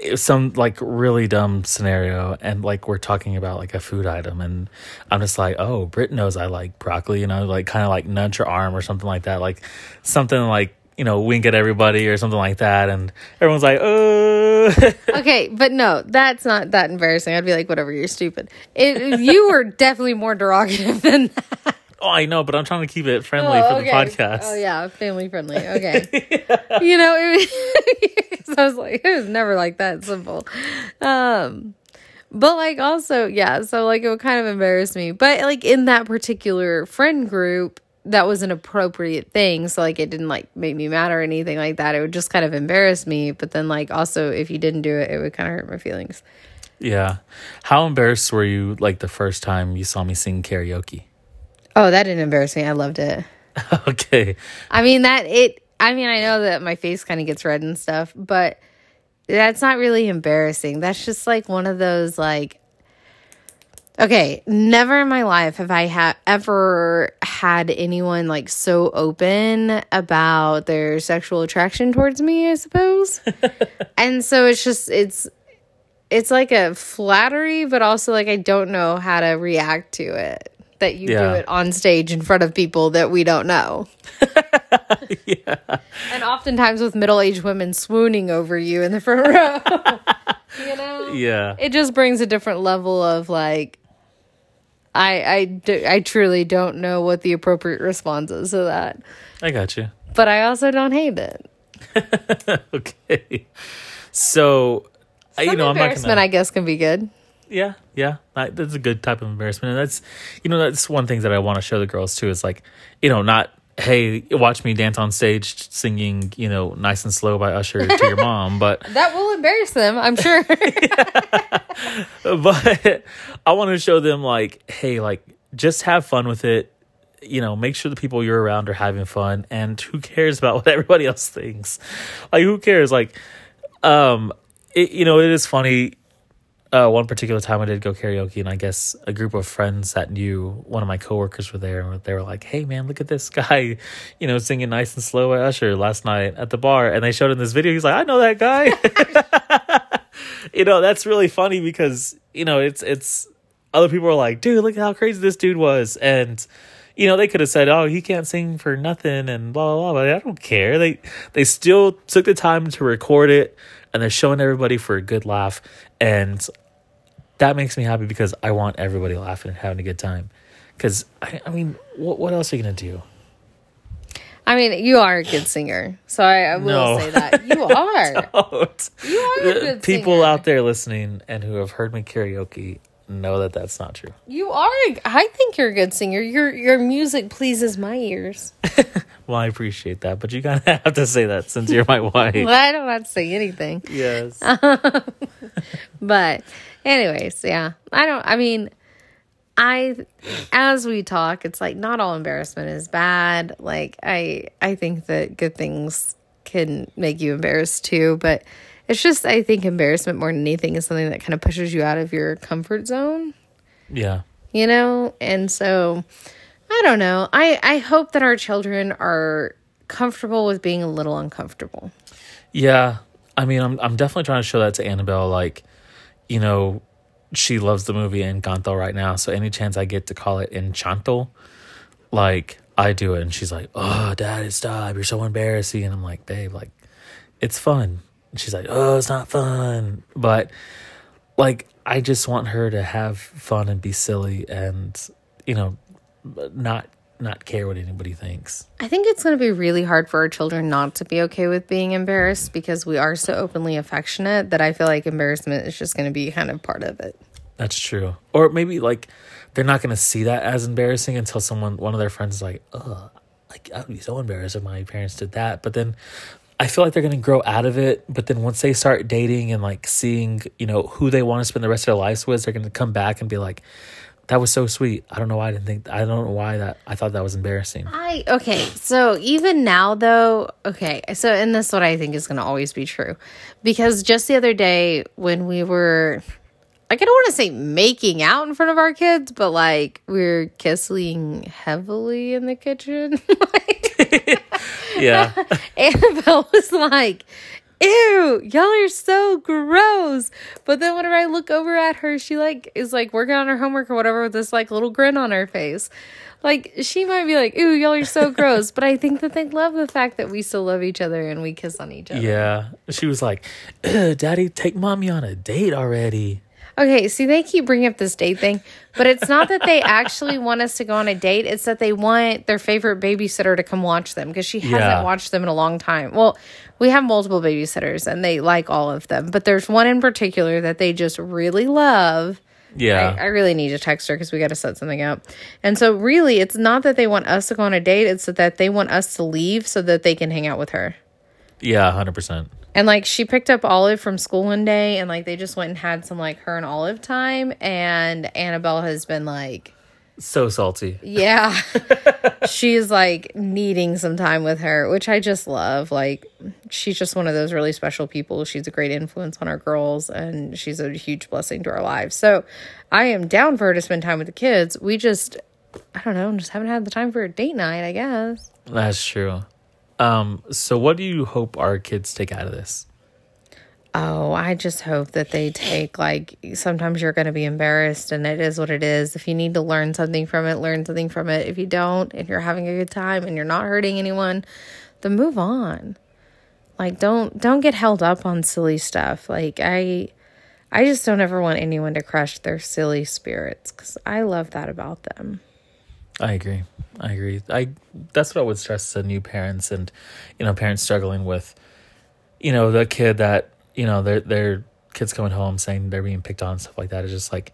it was some like really dumb scenario and like we're talking about like a food item and i'm just like oh brit knows i like broccoli you know like kind of like nudge her arm or something like that like something like you know wink at everybody or something like that and everyone's like oh (laughs) Okay, but no, that's not that embarrassing. I'd be like, whatever, you're stupid. It, you were definitely more derogative than (laughs) that. oh i know but i'm trying to keep it friendly for the podcast Oh yeah, family friendly. (laughs) Okay. You know, it was, I was like, it was never like that simple. Um, but like also, yeah. So like it would kind of embarrass me, but like in that particular friend group, that was an appropriate thing. So like it didn't like make me mad or anything like that. It would just kind of embarrass me. But then like also if you didn't do it, it would kind of hurt my feelings. Yeah. How embarrassed were you like the first time you saw me sing karaoke? Oh, that didn't embarrass me. I loved it. (laughs) okay. I mean that it I mean I know that my face kind of gets red and stuff, but that's not really embarrassing. That's just like one of those like Okay, never in my life have I ha- ever had anyone like so open about their sexual attraction towards me, I suppose. (laughs) and so it's just it's it's like a flattery, but also like I don't know how to react to it. That you Yeah. do it on stage in front of people that we don't know. (laughs) yeah. And oftentimes with middle aged women swooning over you in the front row. (laughs) you know? Yeah. It just brings a different level of like I I I truly don't know what the appropriate response is to that. I got you. But I also don't hate it. (laughs) okay. So, I- Some you know, I'm not embarrassment, gonna. I guess, can be good. yeah, yeah, that- that's a good type of embarrassment, and that's, you know, that's one thing that I want to show the girls too. Is like, you know, not hey, watch me dance on stage singing, you know, nice and slow by Usher to your (laughs) mom, but That will embarrass them, I'm sure. (laughs) (laughs) but I want to show them like, hey, like just have fun with it. You know, make sure the people you're around are having fun, and who cares about what everybody else thinks? Like, who cares? Like, um, it, you know, it is funny. Uh, one particular time I did go karaoke, and I guess a group of friends that knew one of my coworkers were there, and they were like, "Hey, man, look at this guy, (laughs) you know, singing nice and slow by Usher last night at the bar." And they showed him this video. He's like, "I know that guy." (laughs) you know that's really funny because you know it's it's other people are like dude look how crazy this dude was and you know they could have said oh he can't sing for nothing and blah blah blah but i don't care they they still took the time to record it and they're showing everybody for a good laugh and that makes me happy because i want everybody laughing and having a good time because I, I mean what, what else are you gonna do I mean, you are a good singer. So I, I will No. say that. You (laughs) are. You are a good people singer. out there listening and who have heard me karaoke know that that's not true You are. I think you're a good singer. Your your music pleases my ears. (laughs) Well, I appreciate that, but you of (laughs) have to say that since you're my wife. Well, I don't have to say anything. yes. But anyways, yeah. I don't I mean I as we talk, it's like not all embarrassment is bad. Like I I think that good things can make you embarrassed too, but it's just I think embarrassment more than anything is something that kind of pushes you out of your comfort zone. Yeah. you know and so i don't know i i hope that our children are comfortable with being a little uncomfortable Yeah. I mean, I'm I'm definitely trying to show that to Annabelle. Like, you know, she loves the movie Encanto right now. So any chance I get to call it Enchanto, like I do it, and she's like, "Oh, Dad, stop! You're so embarrassing." And I'm like, "Babe, like, it's fun." And she's like, "Oh, it's not fun," but like I just want her to have fun and be silly, and you know, not not care what anybody thinks. i think it's going to be really hard for our children not to be okay with being embarrassed because we are so openly affectionate that i feel like embarrassment is just going to be kind of part of it That's true. Or maybe like they're not gonna see that as embarrassing until someone one of their friends is like, "Ugh, like I would be so embarrassed if my parents did that." But then I feel like they're gonna grow out of it. But then once they start dating and like seeing, you know, who they want to spend the rest of their lives with, they're gonna come back and be like, "That was so sweet. I don't know why I didn't think. I don't know why that I thought that was embarrassing." I okay, so even now though, okay, so and this is what I think is going to always be true, because just the other day when we were, like, I don't want to say making out in front of our kids, but like we are kissing heavily in the kitchen. (laughs) like, (laughs) Yeah, (laughs) Annabelle was like, "Ew, y'all are so gross." But then whenever I look over at her, she like is like working on her homework or whatever with this like little grin on her face. Like she might be like, "Ew, y'all are so (laughs) gross," but I think that they love the fact that we still love each other and we kiss on each other. yeah. She was like, (clears throat) "Daddy, take mommy on a date already." Okay, see, they keep bringing up this date thing, but it's not that they actually want us to go on a date. It's that they want their favorite babysitter to come watch them because she hasn't Yeah. watched them in a long time. Well, we have multiple babysitters and they like all of them, but there's one in particular that they just really love Yeah. I, I really need to text her because we got to set something up. And so, really, it's not that they want us to go on a date, it's that they want us to leave so that they can hang out with her. Yeah, hundred percent. And like, she picked up Olive from school one day, and like, they just went and had some like her and Olive time. And Annabelle has been like, So salty. yeah, (laughs) she's like needing some time with her, which I just love. Like, she's just one of those really special people. She's a great influence on our girls, and she's a huge blessing to our lives. So, I am down for her to spend time with the kids. We just, I don't know, just haven't had the time for a date night, I guess. That's true. Um, so what do you hope our kids take out of this? Oh, I just hope that they take like sometimes you're going to be embarrassed and it is what it is. If you need to learn something from it, learn something from it. If you don't and you're having a good time and you're not hurting anyone, then move on. Like don't don't get held up on silly stuff. Like I I just don't ever want anyone to crush their silly spirits cuz I love that about them. I agree. I agree. I that's what I would stress to new parents and you know parents struggling with you know the kid that you know their their kids coming home saying they're being picked on stuff like that. It's just like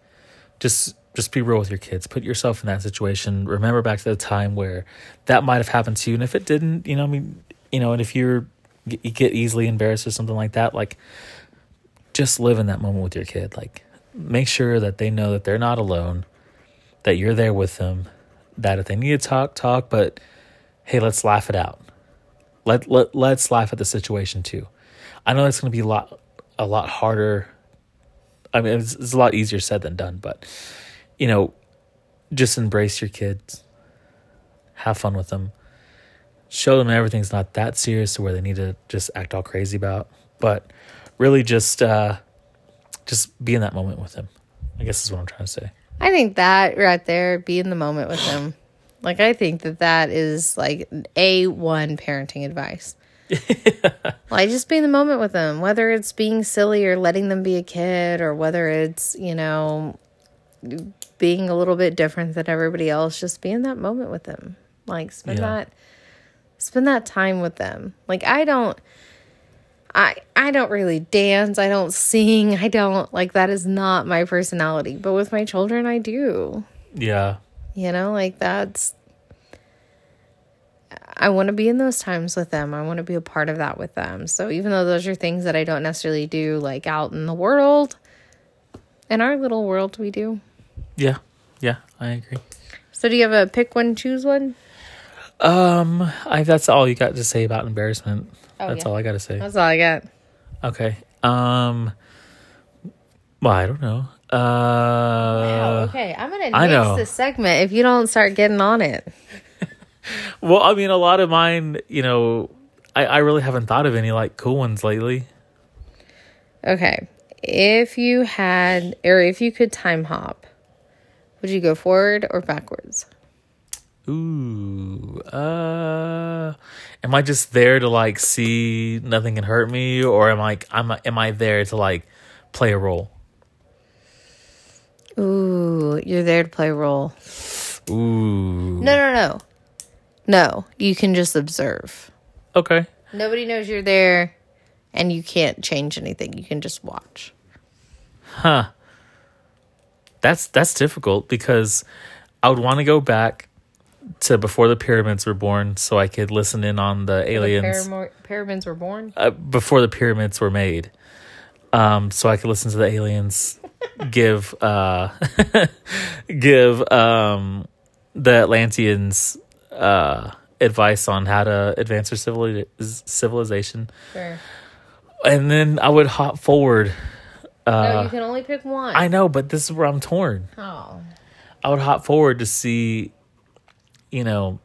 just just be real with your kids. Put yourself in that situation. Remember back to the time where that might have happened to you, and if it didn't, you know, I mean, you know, and if you're you get easily embarrassed or something like that, like just live in that moment with your kid. Like make sure that they know that they're not alone, that you're there with them, that if they need to talk, talk, but hey, let's laugh it out. Let let let's laugh at the situation too. I know it's going to be a lot a lot harder. I mean, it's, it's a lot easier said than done, but you know, just embrace your kids. Have fun with them. Show them everything's not that serious to where they need to just act all crazy about, but really just uh just be in that moment with them. I guess is what I'm trying to say. I think that right there, be in the moment with them. (sighs) Like I think that that is like a one parenting advice. (laughs) like just be in the moment with them, whether it's being silly or letting them be a kid, or whether it's you know being a little bit different than everybody else. Just be in that moment with them. Like spend Yeah. that spend that time with them. Like I don't. I I don't really dance. I don't sing. I don't like that is not my personality. But with my children I do. Yeah. You know, like that's I want to be in those times with them. I want to be a part of that with them. So even though those are things that I don't necessarily do like out in the world, in our little world we do. Yeah. Yeah, I agree. So do you have a pick one, choose one? Um, I that's all you got to say about embarrassment. Oh, that's yeah. all I got to say. That's all I got. Okay. Um. Well, I don't know. Uh. Wow, okay, I'm gonna I know. this segment if you don't start getting on it. (laughs) Well, I mean, a lot of mine, you know, I I really haven't thought of any like cool ones lately. Okay. If you had, or if you could time hop, would you go forward or backwards? Ooh. Uh. Am I just there to like see nothing can hurt me, or am I am I am I there to like play a role? Ooh, you're there to play a role. Ooh. No, no, no. No, you can just observe. Okay. Nobody knows you're there and you can't change anything. You can just watch. Huh. That's that's difficult because I would want to go back to before the pyramids were born so I could listen in on the aliens The pyram- pyramids were born. uh, before the pyramids were made. Um so I could listen to the aliens (laughs) give uh (laughs) give um the Atlanteans uh advice on how to advance their civili- civilization. Sure. And then I would hop forward. no, you can only pick one. I know, but this is where I'm torn. oh. I would hop forward to see, you know,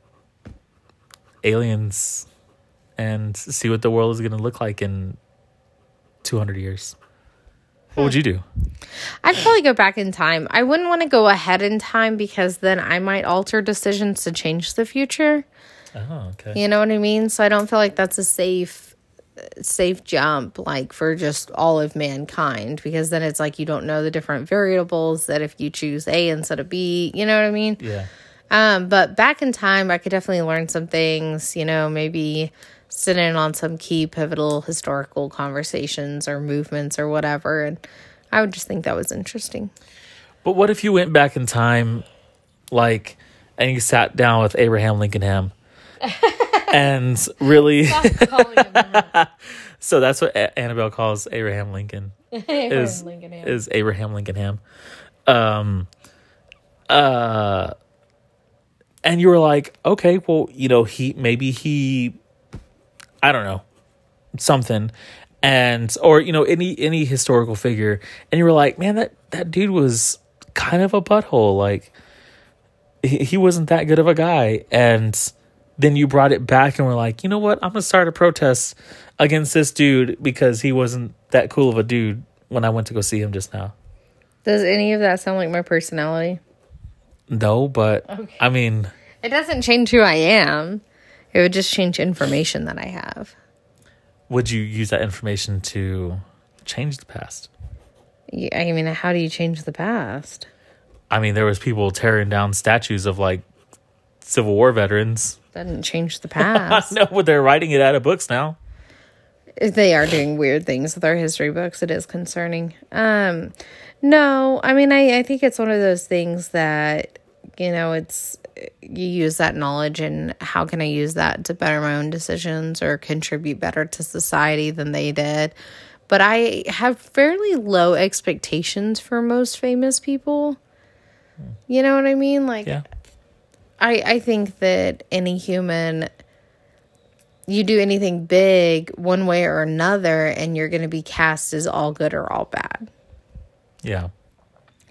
aliens and see what the world is going to look like in 200 years. What would hmm. you do? I'd probably go back in time. I wouldn't want to go ahead in time because then I might alter decisions to change the future. Oh, okay. You know what I mean? So I don't feel like that's a safe safe jump like for just all of mankind because then it's like you don't know the different variables that if you choose A instead of B, you know what I mean? Yeah. Um but back in time I could definitely learn some things, you know, maybe sit in on some key pivotal historical conversations or movements or whatever. And I would just think that was interesting. But what if you went back in time, like, and you sat down with Abraham Lincoln Ham, (laughs) and really, (laughs) so that's what A- Annabelle calls Abraham Lincoln. (laughs) Is Lincoln is Abraham Lincoln Ham. Um, uh, and you were like, okay, well, you know, he maybe he, I don't know, something, and or you know any any historical figure, and you were like, man, that that dude was kind of a butthole, like he, he wasn't that good of a guy, and then you brought it back and were like, you know what, I'm gonna start a protest against this dude because he wasn't that cool of a dude when I went to go see him just now. Does any of that sound like my personality? No, but Okay. I mean, It doesn't change who I am. It would just change information that I have. would you use that information to change the past? Yeah, I mean, how do you change the past? I mean, there was people tearing down statues of like Civil War veterans. Doesn't change the (laughs) past. no, but they're writing it out of books now. They are doing weird things with our history books. It is concerning. Um, no, I mean, I, I think it's one of those things that, you know, it's, you use that knowledge and how can I use that to better my own decisions or contribute better to society than they did. But I have fairly low expectations for most famous people. You know what I mean? Like, Yeah. I, I think that any human you do anything big one way or another and you're going to be cast as all good or all bad. Yeah.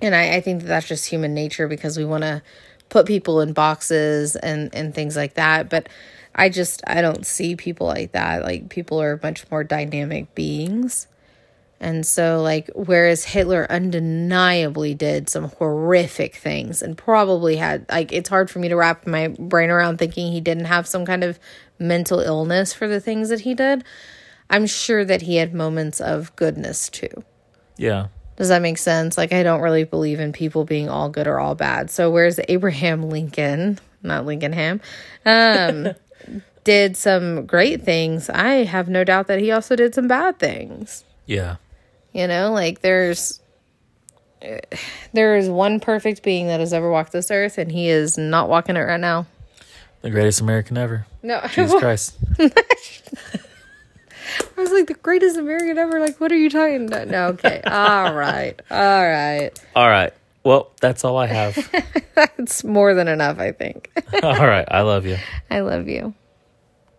and I, I think that that's just human nature because we want to put people in boxes and and things like that. But i just i don't see people like that. Like people are much more dynamic beings. And so like whereas hitler undeniably did some horrific things and probably had like it's hard for me to wrap my brain around thinking he didn't have some kind of mental illness for the things that he did i'm sure that he had moments of goodness too Yeah. does that make sense? Like, I don't really believe in people being all good or all bad. So, whereas Abraham Lincoln, not Lincoln Ham, um, (laughs) did some great things, I have no doubt that he also did some bad things. Yeah. You know, like there's (sighs) there is one perfect being that has ever walked this earth, and he is not walking it right now. The greatest American ever. No, Jesus Christ. (laughs) (laughs) I was like the greatest American ever. Like, what are you talking about? No, okay, (laughs) all right, all right. All right. Well, that's all I have. That's more than enough, I think. all right. I love you. I love you.